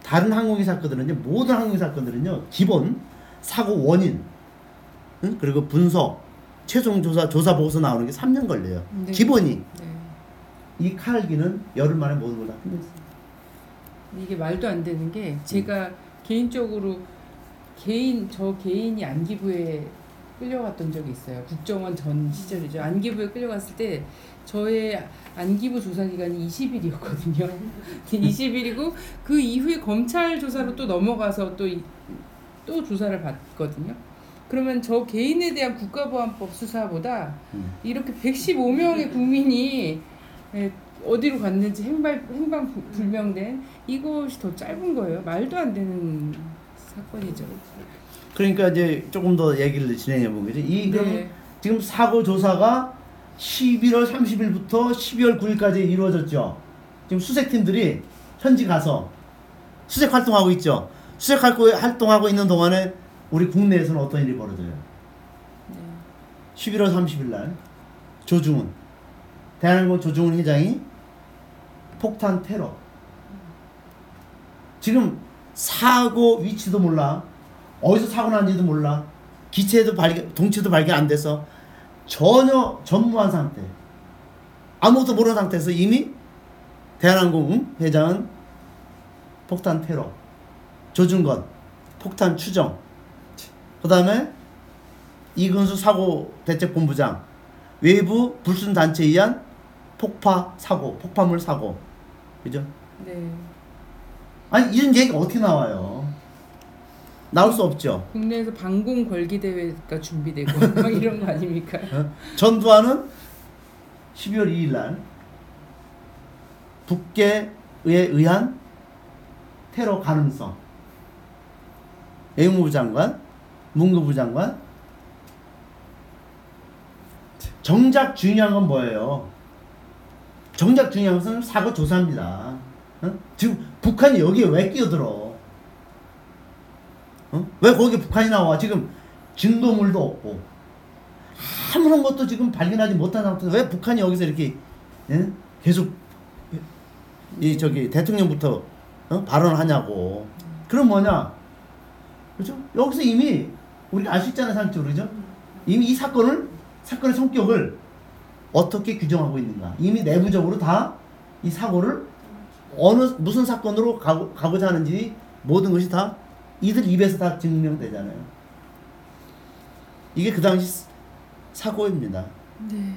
Speaker 1: 다른 항공기 사건들은요 모든 항공기 사건들은요 기본 사고 원인 응? 그리고 분석 최종 조사 조사 보고서 나오는 게 3년 걸려요
Speaker 3: 네.
Speaker 1: 기본이
Speaker 3: 네.
Speaker 1: 이 칼기는 열흘 만에 모든 걸 다 끝냈어요
Speaker 3: 이게 말도 안 되는 게 제가 개인적으로 개인 저 개인이 안기부에 끌려갔던 적이 있어요. 국정원 전 시절이죠. 안기부에 끌려갔을 때 저의 안기부 조사 기간이 20일이었거든요. 20일이고 그 이후에 검찰 조사로 또 넘어가서 또 또 조사를 받거든요. 그러면 저 개인에 대한 국가보안법 수사보다
Speaker 1: 음.
Speaker 3: 이렇게 115명의 국민이 예, 어디로 갔는지 행발, 행방 부- 불명된 이것이 더 짧은 거예요. 말도 안 되는 사건이죠.
Speaker 1: 그러니까 이제 조금 더 얘기를 진행해 본 거죠 이
Speaker 3: 네.
Speaker 1: 지금 사고 조사가 11월 30일부터 12월 9일까지 이루어졌죠. 지금 수색팀들이 현지 가서 수색 활동하고 있죠. 수색 활동- 활동하고 있는 동안에 우리 국내에서는 어떤 일이 벌어져요?
Speaker 3: 네.
Speaker 1: 11월 30일 날 조중훈 대한항공 조중훈 회장이 폭탄 테러 지금 사고 위치도 몰라 어디서 사고 났는지도 몰라 기체도 발견 동체도 발견 안 돼서 전혀 전무한 상태 아무것도 모르는 상태에서 이미 대한항공 회장은 폭탄 테러 조준건 폭탄 추정 그 다음에 이근수 사고 대책 본부장 외부 불순 단체에 의한 폭파 사고, 폭파물 사고, 그죠?
Speaker 3: 네.
Speaker 1: 아니 이런 얘기가 어떻게 나와요? 나올 수 없죠.
Speaker 3: 국내에서 방공 걸기 대회가 준비되고 막 이런 거 아닙니까?
Speaker 1: 어? 전두환은 12월 2일 날 북계에 의한 테러 가능성 외무부 장관, 문무부 장관 정작 중요한 건 뭐예요? 정작 중요한 것은 사고 조사입니다. 어? 지금 북한이 여기에 왜 끼어들어? 어? 왜 거기 북한이 나와? 지금 증거물도 없고 아무런 것도 지금 발견하지 못한 상태에서 왜 북한이 여기서 이렇게 예? 계속 이 저기 대통령부터 어? 발언하냐고. 그럼 뭐냐? 그죠? 여기서 이미 우리가 알 수 있잖아요, 상식적으로 그죠? 이미 이 사건을 사건의 성격을 어떻게 규정하고 있는가? 이미 내부적으로 다 이 사고를 어느 무슨 사건으로 가고, 가고자 하는지 모든 것이 다 이들 입에서 다 증명되잖아요. 이게 그 당시 사고입니다.
Speaker 3: 네.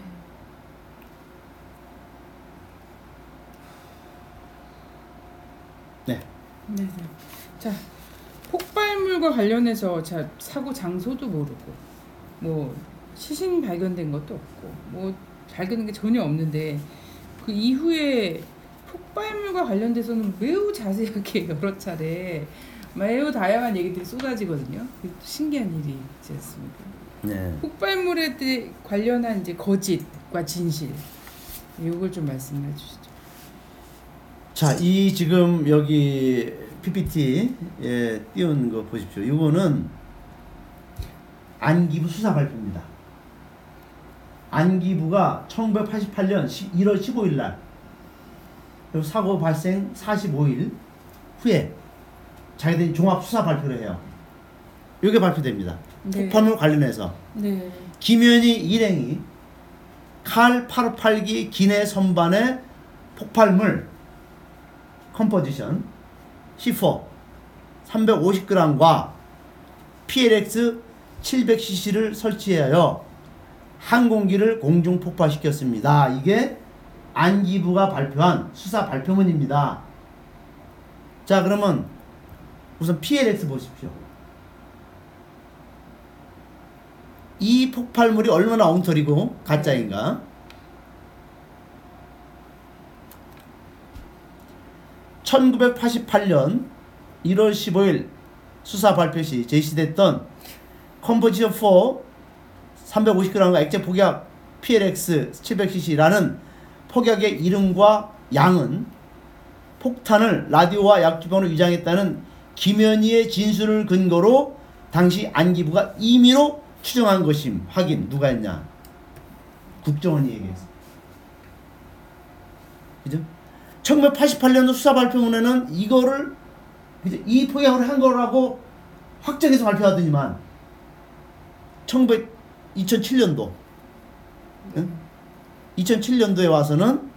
Speaker 3: 네. 자 폭발물과 관련해서 자 사고 장소도 모르고 뭐 시신 발견된 것도 없고 뭐 발견된 게 전혀 없는데 그 이후에 폭발물과 관련돼서는 매우 자세하게 여러 차례 매우 다양한 얘기들이 쏟아지거든요. 또 신기한 일이지 않습니까?
Speaker 1: 네.
Speaker 3: 폭발물에 관련한 이제 거짓과 진실 이걸 좀 말씀해 주시죠.
Speaker 1: 자, 이 지금 여기 PPT에 띄운 거 보십시오. 이거는 안기부 수사 발표입니다. 안기부가 1988년 1월 15일 날 사고 발생 45일 후에 자기들이 종합 수사 발표를 해요. 이게 발표됩니다.
Speaker 3: 네.
Speaker 1: 폭발물 관련해서
Speaker 3: 네.
Speaker 1: 김현희 일행이 칼 858기 기내 선반의 폭발물 컴포지션 C4 350g과 PLX 700cc를 설치하여 항공기를 공중 폭파시켰습니다. 이게 안기부가 발표한 수사 발표문입니다. 자, 그러면 우선 PLX 보십시오. 이 폭발물이 얼마나 엉터리고 가짜인가? (1988년 1월 15일) 수사 발표 시 제시됐던 컴포지션 4 350g과 액체 폭약 PLX 700cc라는 폭약의 이름과 양은 폭탄을 라디오와 약주병으로 위장했다는 김현희의 진술을 근거로 당시 안기부가 임의로 추정한 것임 확인 누가 했냐 국정원이 얘기했어 그죠 1988년도 수사 발표문에는 이거를 그죠? 이 폭약을 한 거라고 확정해서 발표하더니만 1900 2007년도 응? 2007년도에 와서는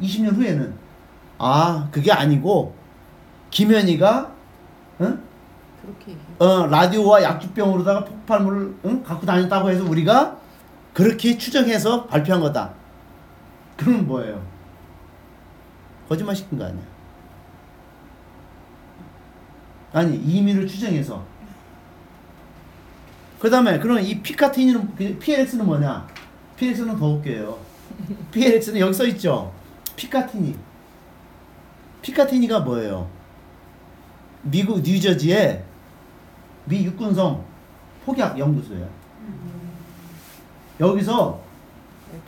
Speaker 1: 20년 후에는 아 그게 아니고 김현희가 응? 어, 라디오와 약주병으로다가 폭발물을 응? 갖고 다녔다고 해서 우리가 그렇게 추정해서 발표한 거다. 그러면 뭐예요? 거짓말 시킨 거 아니야? 아니 임의를 추정해서. 그 다음에 그럼 이 피카티니는 그 PLX는 뭐냐? PLX는 더 웃겨요. PLX는 여기 써 있죠. 피카티니. 피카티니가 뭐예요? 미국 뉴저지에 미 육군성 폭약 연구소예요. 여기서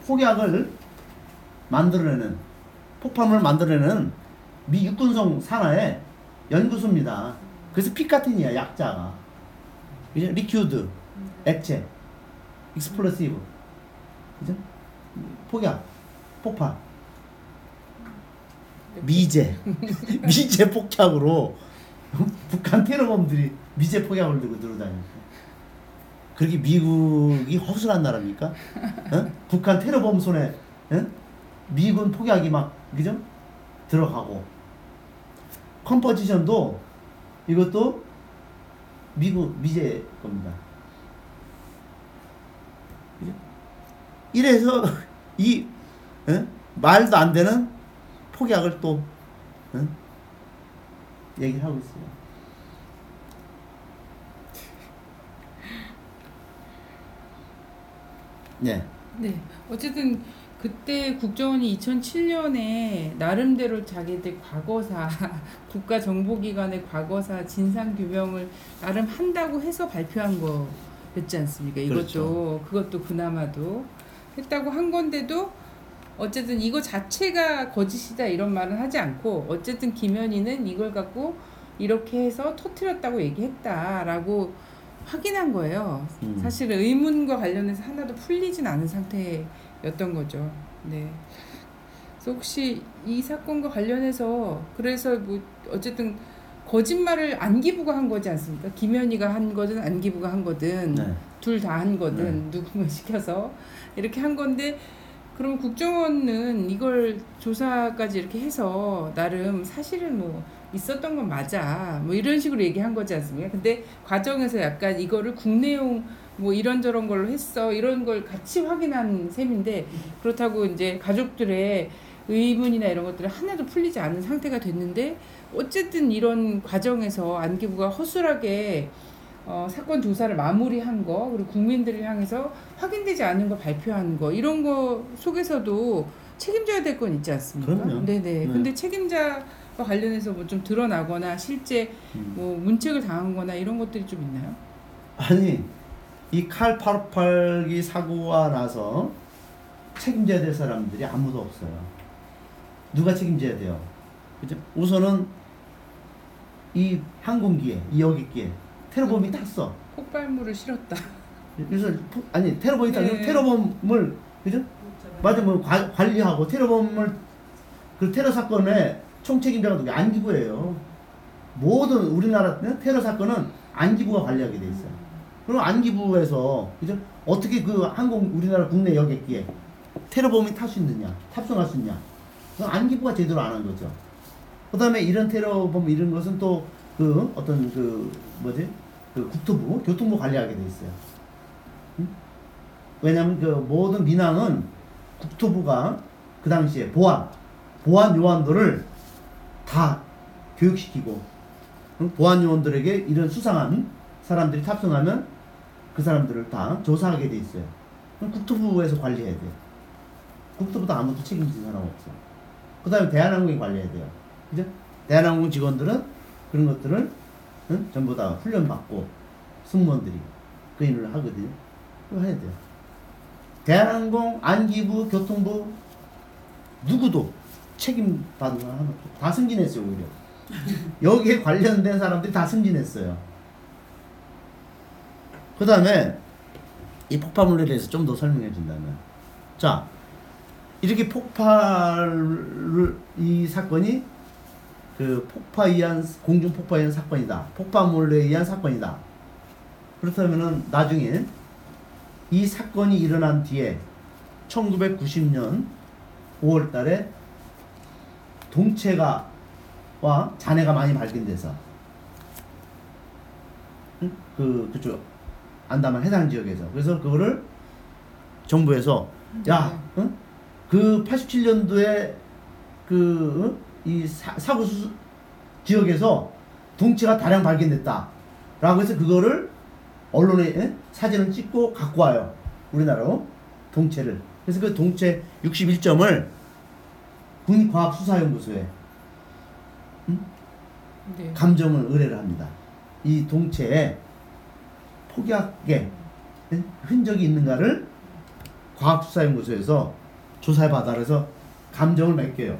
Speaker 1: 폭약을 만들어내는 폭발물을 만들어내는 미 육군성 산하의 연구소입니다. 그래서 Picatinny야 약자가. 그죠? liquid, 액체, explosive, 그죠? 폭약, 폭발, 미제, 미제 폭약으로 북한 테러범들이 미제 폭약을 들고 들어다니고 그렇게 미국이 허술한 나라입니까? 어? 북한 테러범 손에 어? 미군 폭약이 막 그죠? 들어가고 컴포지션도 이것도 미국 미제 겁니다. 그죠? 이래서 이 어? 말도 안 되는 폭약을 또 어? 얘기를 하고 있어요. 네.
Speaker 3: 네. 어쨌든 그때 국정원이 2007년에 나름대로 자기들 과거사 국가정보기관의 과거사 진상 규명을 나름 한다고 해서 발표한 거였지 않습니까? 이것도
Speaker 1: 그렇죠.
Speaker 3: 그것도 그나마도 했다고 한 건데도 어쨌든 이거 자체가 거짓이다 이런 말은 하지 않고 어쨌든 김현희는 이걸 갖고 이렇게 해서 터트렸다고 얘기했다라고 확인한 거예요.
Speaker 1: 음.
Speaker 3: 사실 의문과 관련해서 하나도 풀리진 않은 상태였던 거죠. 네. 그래서 혹시 이 사건과 관련해서 그래서 뭐 어쨌든 거짓말을 안기부가 한 거지 않습니까? 김현희가 한 거든 안기부가 한 거든
Speaker 1: 네.
Speaker 3: 둘다 한 거든 누군가 시켜서 이렇게 한 건데 그럼 국정원은 이걸 조사까지 이렇게 해서 나름 사실은 뭐 있었던 건 맞아 뭐 이런 식으로 얘기한 거지 않습니까? 근데 과정에서 약간 이거를 국내용 뭐 이런저런 걸로 했어 이런 걸 같이 확인한 셈인데 그렇다고 이제 가족들의 의문이나 이런 것들이 하나도 풀리지 않은 상태가 됐는데 어쨌든 이런 과정에서 안기부가 허술하게 어, 사건 조사를 마무리한 거 그리고 국민들을 향해서 확인되지 않은 거 발표한 거 이런 거 속에서도 책임져야 될 건 있지 않습니까?
Speaker 1: 그럼요.
Speaker 3: 네네.
Speaker 1: 네.
Speaker 3: 근데 책임자와 관련해서 뭐 좀 드러나거나 실제
Speaker 1: 음.
Speaker 3: 뭐 문책을 당한거나 이런 것들이 좀 있나요?
Speaker 1: 아니 이 칼 858기 사고가 나서 책임져야 될 사람들이 아무도 없어요. 누가 책임져야 돼요? 그죠? 우선은 이 항공기에 이 여객기에 테러범이 탔어.
Speaker 3: 폭발물을 실었다.
Speaker 1: 그래서 포- 아니 테러범이 탔어.
Speaker 3: 네.
Speaker 1: 테러범을 그죠? 맞아 뭐 관- 관리하고 테러범을 그 테러 사건의 총책임자가 누구 안기부예요. 모든 우리나라 테러 사건은 안기부가 관리하게 돼 있어요. 그럼 안기부에서 그죠? 어떻게 그 항공 우리나라 국내 여객기에 테러범이 탈 수 있느냐, 탑승할 수 있냐? 그건 안기부가 제대로 안 한 거죠. 그다음에 이런 테러범 이런 것은 또 그 어떤 그 뭐지? 그 국토부, 교통부 관리하게 돼 있어요. 응? 왜냐하면 그 모든 민항은 국토부가 그 당시에 보안, 보안 요원들을 다 교육시키고 응? 보안 요원들에게 이런 수상한 사람들이 탑승하면 그 사람들을 다 조사하게 돼 있어요. 그럼 국토부에서 관리해야 돼요. 국토부도 아무도 책임진 사람 없어. 그 다음에 대한항공이 관리해야 돼요. 그죠? 대한항공 직원들은 그런 것들을 응? 전부 다 훈련 받고 승무원들이 그 일을 하거든요. 그거 해야 돼요. 대한항공, 안기부, 교통부 누구도 책임 받은 사람 하나 없어. 다 승진했어요 오히려. 여기에 관련된 사람들이 다 승진했어요. 그 다음에 이 폭발물에 대해서 좀 더 설명해 준다면 자 이렇게 폭발을 이 사건이 그 폭파에 의한 공중 폭파에 의한 사건이다. 폭발물에 의한 사건이다. 그렇다면은 나중에 이 사건이 일어난 뒤에 1990년 5월 달에 동체가 와 잔해가 많이 발견돼서 응? 그 그쪽 안다만 해당 지역에서 그래서 그거를 정부에서 야, 응? 그 87년도에 그 이 사 고 수 지역에서 동체가 다량 발견됐다 라고 해서 그거를 언론에 예? 사진을 찍고 갖고 와요 우리나라로 동체를 그래서 그 동체 61점을 국립과학수사연구소에
Speaker 3: 네.
Speaker 1: 감정을 의뢰를 합니다. 이 동체에 폭약의 예? 흔적이 있는가를 과학수사연구소에서 조사해 받아 그래서 감정을 맡겨요.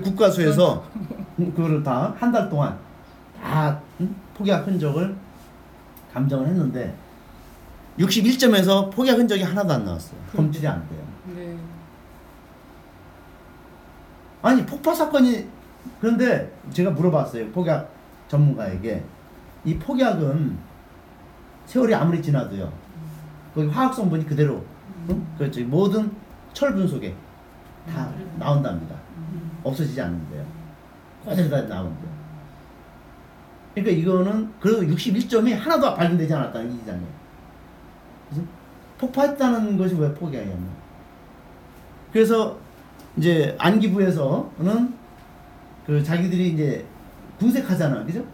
Speaker 1: 국가수에서 그거를 다 한 달 동안 다 응? 폭약 흔적을 감정을 했는데 61점에서 폭약 흔적이 하나도 안 나왔어요. 검출이 안 돼요.
Speaker 3: 네.
Speaker 1: 아니 폭파 사건이 그런데 제가 물어봤어요 폭약 전문가에게 이 폭약은 세월이 아무리 지나도요 거기 화학 성분이 그대로 응? 그렇죠 모든 철분 속에 다 나온답니다 없어지지 않는데요 다 나온대요 그러니까 이거는 그 61점이 하나도 발견되지 않았다는 이 기장에 그래서 폭파했다는 것이 왜 폭약이었나 그래서 이제 안기부에서는 그 자기들이 이제 궁색하잖아, 그죠?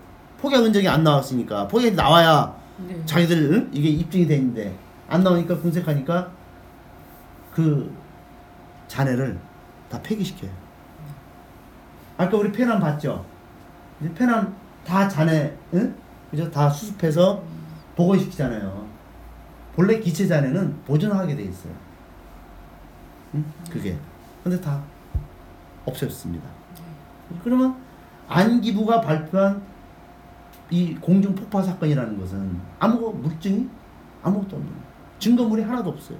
Speaker 1: 폭약 흔적이 안 나왔으니까 폭약이 나와야
Speaker 3: 네.
Speaker 1: 자기들 응? 이게 입증이 되는데 안 나오니까 궁색하니까 그 잔해를 다 폐기시켜요. 아까 우리 페남 봤죠? 이제 페남 다 잔해, 응? 그죠? 다 수습해서 보관시키잖아요. 본래 기체 잔해는 보존하게 돼 있어요. 응? 그게. 근데 다 없앴습니다. 그러면 안기부가 발표한 이 공중 폭파 사건이라는 것은 아무 물증이 아무것도 없는. 증거물이 하나도 없어요.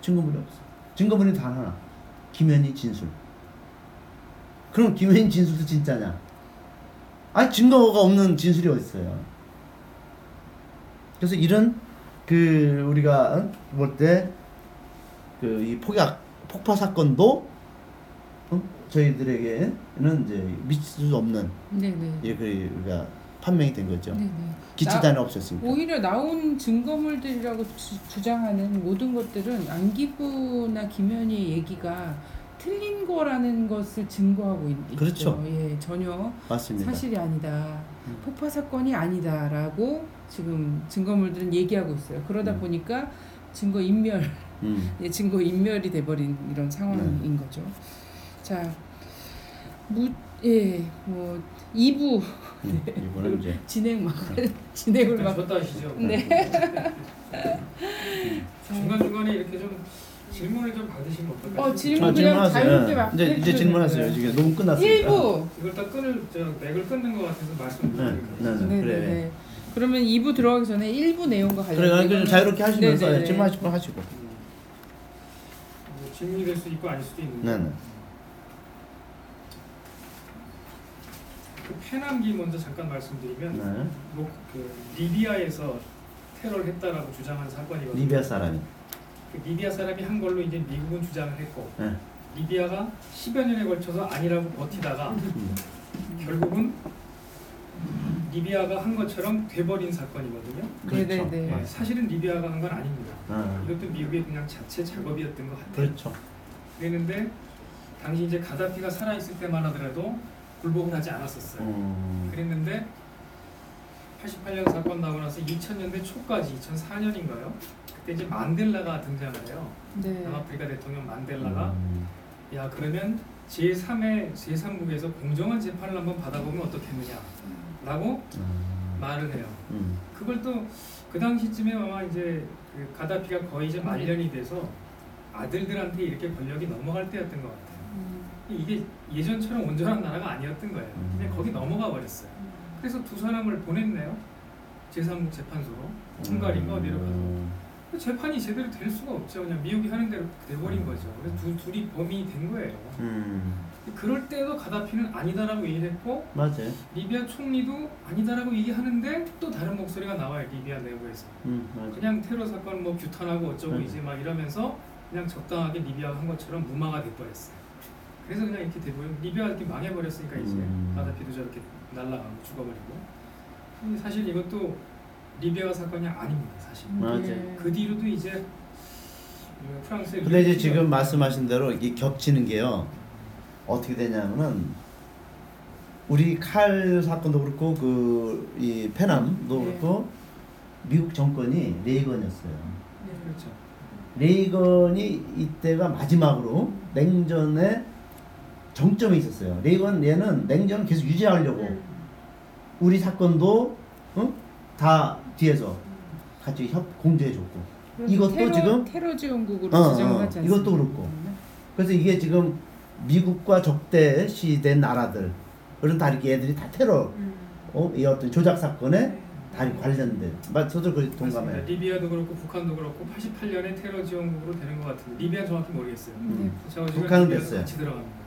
Speaker 1: 증거물이 없어. 증거물이 단 하나. 김현희 진술. 그럼 김현희 진술도 진짜냐? 아니 증거가 없는 진술이 어디 있어요? 그래서 이런 그 우리가 볼 때 그 이 폭약 폭파 사건도 어? 저희들에게는 이제 미칠 수 없는
Speaker 3: 네네.
Speaker 1: 이렇게 우리가 판명이 된 거죠.
Speaker 3: 네네.
Speaker 1: 기치단이 없었으니까.
Speaker 3: 오히려 나온 증거물들이라고 주, 주장하는 모든 것들은 안기부나 김현희의 얘기가 틀린 거라는 것을 증거하고 있, 죠
Speaker 1: 그렇죠.
Speaker 3: 예, 전혀
Speaker 1: 맞습니다.
Speaker 3: 사실이 아니다.
Speaker 1: 음.
Speaker 3: 폭파 사건이 아니다라고 지금 증거물들은 얘기하고 있어요. 그러다
Speaker 1: 음.
Speaker 3: 보니까 증거 인멸,
Speaker 1: 음.
Speaker 3: 예, 증거 인멸이 돼버린 이런 상황인
Speaker 1: 네.
Speaker 3: 거죠. 자, 무, 예, 뭐 2부
Speaker 1: 음. 이거는 이제
Speaker 3: 진행 막 진행을
Speaker 5: 일단
Speaker 3: 막. 네.
Speaker 5: 중간 중간에 이렇게 좀 질문을 좀 받으시면 어떨까요?
Speaker 3: 어, 질문
Speaker 1: 아,
Speaker 3: 그냥. 자유롭게
Speaker 1: 예.
Speaker 3: 막
Speaker 1: 이제 이제
Speaker 3: 해주셔도
Speaker 1: 질문하세요.
Speaker 3: 돼요.
Speaker 1: 지금 너무 끝났어요.
Speaker 3: 1부.
Speaker 5: 이걸 다 끊을 저 맥을 끊는 것 같아서
Speaker 1: 네,
Speaker 5: 말씀드리는
Speaker 1: 네,
Speaker 5: 거예요.
Speaker 1: 네.
Speaker 3: 네,
Speaker 1: 그래.
Speaker 3: 네, 네. 그러면 2부 들어가기 전에 1부 내용과
Speaker 1: 그래,
Speaker 3: 관련된
Speaker 1: 그러니까 좀
Speaker 3: 거는-
Speaker 1: 자유롭게 하시면서
Speaker 3: 네, 네,
Speaker 1: 예,
Speaker 3: 네.
Speaker 1: 질문하실 거 하시고.
Speaker 5: 음. 뭐 질문이 될수 있고 아닐 수도 있는데
Speaker 1: 네, 네.
Speaker 5: 그 페남기 먼저 잠깐 말씀드리면
Speaker 1: 네.
Speaker 5: 뭐 그 리비아에서 테러를 했다라고 주장한 사건이거든요.
Speaker 1: 리비아 사람이.
Speaker 5: 그 리비아 사람이 한 걸로 이제 미국은 주장을 했고
Speaker 1: 네.
Speaker 5: 리비아가 10여 년에 걸쳐서 아니라고 버티다가
Speaker 1: 음.
Speaker 5: 결국은 리비아가 한 것처럼 돼버린 사건이거든요.
Speaker 1: 그렇죠.
Speaker 3: 네, 네, 네.
Speaker 5: 네, 사실은 리비아가 한 건 아닙니다.
Speaker 1: 아,
Speaker 5: 이것도 미국의 그냥 자체 작업이었던 것 같아요.
Speaker 1: 그렇죠.
Speaker 5: 그랬는데 당시 이제 가다피가 살아 있을 때만 하더라도 굴복을 하지 않았었어요.
Speaker 1: 음.
Speaker 5: 그랬는데 88년 사건 나고 나서 2000년대 초까지 2004년인가요? 그때 이제 만델라가 등장을 해요.
Speaker 3: 네.
Speaker 5: 남아프리카 대통령 만델라가
Speaker 1: 음.
Speaker 5: 야 그러면 제3의 제3국에서 공정한 재판을 한번 받아보면 어떻겠느냐라고
Speaker 1: 음.
Speaker 5: 말을 해요.
Speaker 1: 음.
Speaker 5: 그걸 또 그 당시쯤에 아마 이제 그 가다피가 거의 이제 말년이 돼서 아들들한테 이렇게 권력이 넘어갈 때였던 것 같아요.
Speaker 3: 음.
Speaker 5: 이게 예전처럼 온전한 나라가 아니었던 거예요.
Speaker 1: 음.
Speaker 5: 그냥 거기 넘어가 버렸어요. 그래서 두 사람을 보냈네요. 제3국 재판소로 헝가리가 어디로 가서
Speaker 1: 음.
Speaker 5: 재판이 제대로 될 수가 없죠. 그냥 미국이 하는 대로 돼버린 거죠. 그래서 두, 둘이 범인이 된 거예요.
Speaker 1: 음.
Speaker 5: 그럴 때도 가다피는 아니다라고 얘기했고
Speaker 1: 맞아요.
Speaker 5: 리비아 총리도 아니다라고 얘기하는데 또 다른 목소리가 나와요. 리비아 내부에서.
Speaker 1: 음, 맞아요.
Speaker 5: 그냥 테러 사건 뭐 규탄하고 어쩌고
Speaker 1: 네.
Speaker 5: 이제 막 이러면서 그냥 적당하게 리비아가 한 것처럼 무마가 돼버렸어요. 그래서 그냥 이렇게 돼버려 리비아가 이렇게 망해버렸으니까 이제
Speaker 1: 음.
Speaker 5: 가다피도 저렇게 날라가고 죽어버리고 사실 이것도 리비아 사건이 아닙니다 사실
Speaker 1: 맞아요.
Speaker 3: 네.
Speaker 5: 그 뒤로도 이제 그 프랑스의
Speaker 1: 근데 이제 지금 말씀하신 대로 이게 겹치는 게요. 어떻게 되냐면은 우리 칼 사건도 그렇고 그 이 페남도
Speaker 3: 네.
Speaker 1: 그렇고 미국 정권이 레이건이었어요.
Speaker 5: 그렇죠
Speaker 1: 레이건이 이때가 마지막으로 냉전의 정점에 있었어요. 레이건 얘는 냉전을 계속 유지하려고
Speaker 3: 네.
Speaker 1: 우리 사건도 어? 다 뒤에서 같이 협 공조해줬고 이것도
Speaker 3: 테러,
Speaker 1: 지금-
Speaker 3: 테러 지원국으로
Speaker 1: 어,
Speaker 3: 지정을
Speaker 1: 어,
Speaker 3: 하지 않습니까?
Speaker 1: 이것도 그렇고. 그래서 이게 지금 미국과 적대시된 나라들 그런 다 이렇게 애들이 다 테러
Speaker 4: 음.
Speaker 1: 어? 이 어떤 조작 사건에 다 관련된 맞 저도 그. 동감해요.
Speaker 5: 리비아도 그렇고 북한도 그렇고 88년에 테러 지원국으로 되는 것 같은데 리비아 정확히 모르겠어요
Speaker 3: 네.
Speaker 5: 제가
Speaker 1: 북한은 됐어요.
Speaker 5: 같이 들어갑니다 뭐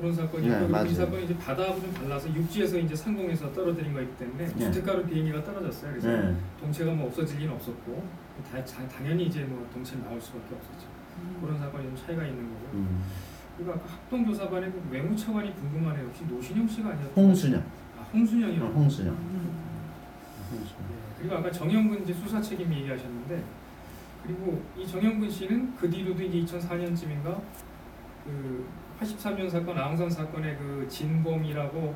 Speaker 5: 그런 사건이
Speaker 1: 네,
Speaker 5: 그리고. 이 사건이 이제 바다하고 좀 달라서 육지에서 이제 상공에서 떨어뜨린 거기 때문에
Speaker 1: 네.
Speaker 5: 주택가로 비행기가 떨어졌어요. 그래서
Speaker 1: 네.
Speaker 5: 동체가 뭐 없어질 리는 없었고 다, 자- 당연히 이제 뭐 동체는 나올 수밖에 없었죠. 그런 사건이 좀 차이가 있는 거고.
Speaker 1: 음.
Speaker 5: 그리고 아까 합동조사반에 그 외무차관이 궁금하네요. 혹시 노신영 씨가 아니었나요?
Speaker 1: 홍순영,
Speaker 5: 아 홍순영이요.
Speaker 1: 어, 홍순영.
Speaker 3: 음.
Speaker 1: 홍순영.
Speaker 5: 네, 그리고 아까 정영근 이제 수사 책임 얘기하셨는데 그리고 이 정영근 씨는 그 뒤로도 이제 2004년쯤인가 그 83년 사건 아웅산 사건의 그 진범이라고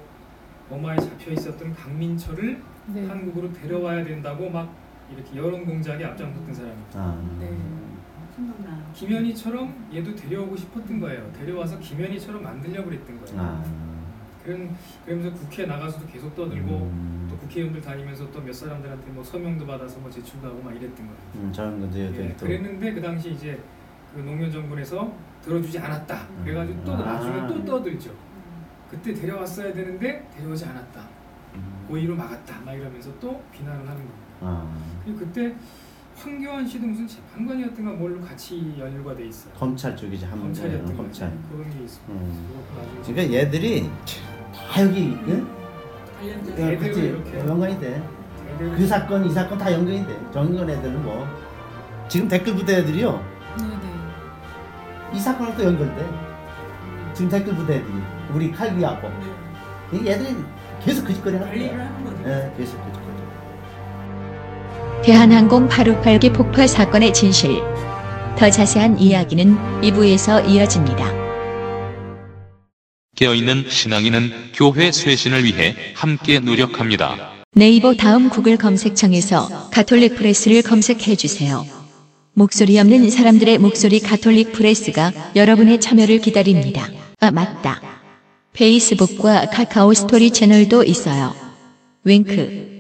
Speaker 5: 버마에 잡혀 있었던 강민철을
Speaker 3: 네.
Speaker 5: 한국으로 데려와야 된다고 막 이렇게 여론 공작에 앞장섰던 사람이에요.
Speaker 1: 아.
Speaker 3: 네.
Speaker 4: 생각나.
Speaker 5: 김현희처럼 얘도 데려오고 싶었던 거예요. 데려와서 김현희처럼 만들려고 그랬던 거예요.
Speaker 1: 아.
Speaker 5: 그런 그러면서 국회 나가서도 계속 떠들고
Speaker 1: 음.
Speaker 5: 또 국회의원들 다니면서 또 몇 사람들한테 뭐 서명도 받아서 뭐 제출도 하고 막 이랬던 거예요.
Speaker 1: 음, 저런 것도
Speaker 5: 예,
Speaker 1: 예, 또.
Speaker 5: 그랬는데 그 당시 이제 그 노무현 정권에서 들어주지 않았다. 그래가지고 또
Speaker 1: 아.
Speaker 5: 나중에 또 떠들죠. 그때 데려왔어야 되는데 데려오지 않았다.
Speaker 1: 음.
Speaker 5: 고의로 막았다. 막 이러면서 또 비난을 하는 거예요.
Speaker 1: 아.
Speaker 5: 그리고 그때 황교안 씨도 무슨 재판관이었던가 뭘로 같이 연루가 돼 있어요.
Speaker 1: 검찰 쪽이지 한
Speaker 5: 검찰이었던
Speaker 1: 네. 검찰.
Speaker 5: 그런 게 있어요.
Speaker 1: 음. 그러니까 얘들이 다 여기 예?
Speaker 4: 관련된
Speaker 5: 네.
Speaker 1: 같이. 연관이 돼.
Speaker 5: 애들-
Speaker 1: 그 사건 이 사건 다 연관이 돼. 정의건 애들은 뭐 지금 댓글 부대 애들이요.
Speaker 3: 네, 네.
Speaker 1: 이 사건하고 또 연결돼. 지금 댓글 부대 애들이 우리 칼비하고
Speaker 4: 네.
Speaker 1: 이 애들이 계속 그짓거리 하는
Speaker 4: 관리를
Speaker 1: 거야.
Speaker 4: 하는 거죠.
Speaker 1: 예, 계속 그짓거리.
Speaker 2: 대한항공 858기 폭파 사건의 진실. 더 자세한 이야기는 2부에서 이어집니다.
Speaker 6: 깨어있는 신앙인은 교회 쇄신을 위해 함께 노력합니다.
Speaker 2: 네이버 다음 구글 검색창에서 가톨릭 프레스를 검색해 주세요. 목소리 없는 사람들의 목소리 가톨릭 프레스가 여러분의 참여를 기다립니다. 아, 맞다. 페이스북과 카카오 스토리 채널도 있어요. 윙크.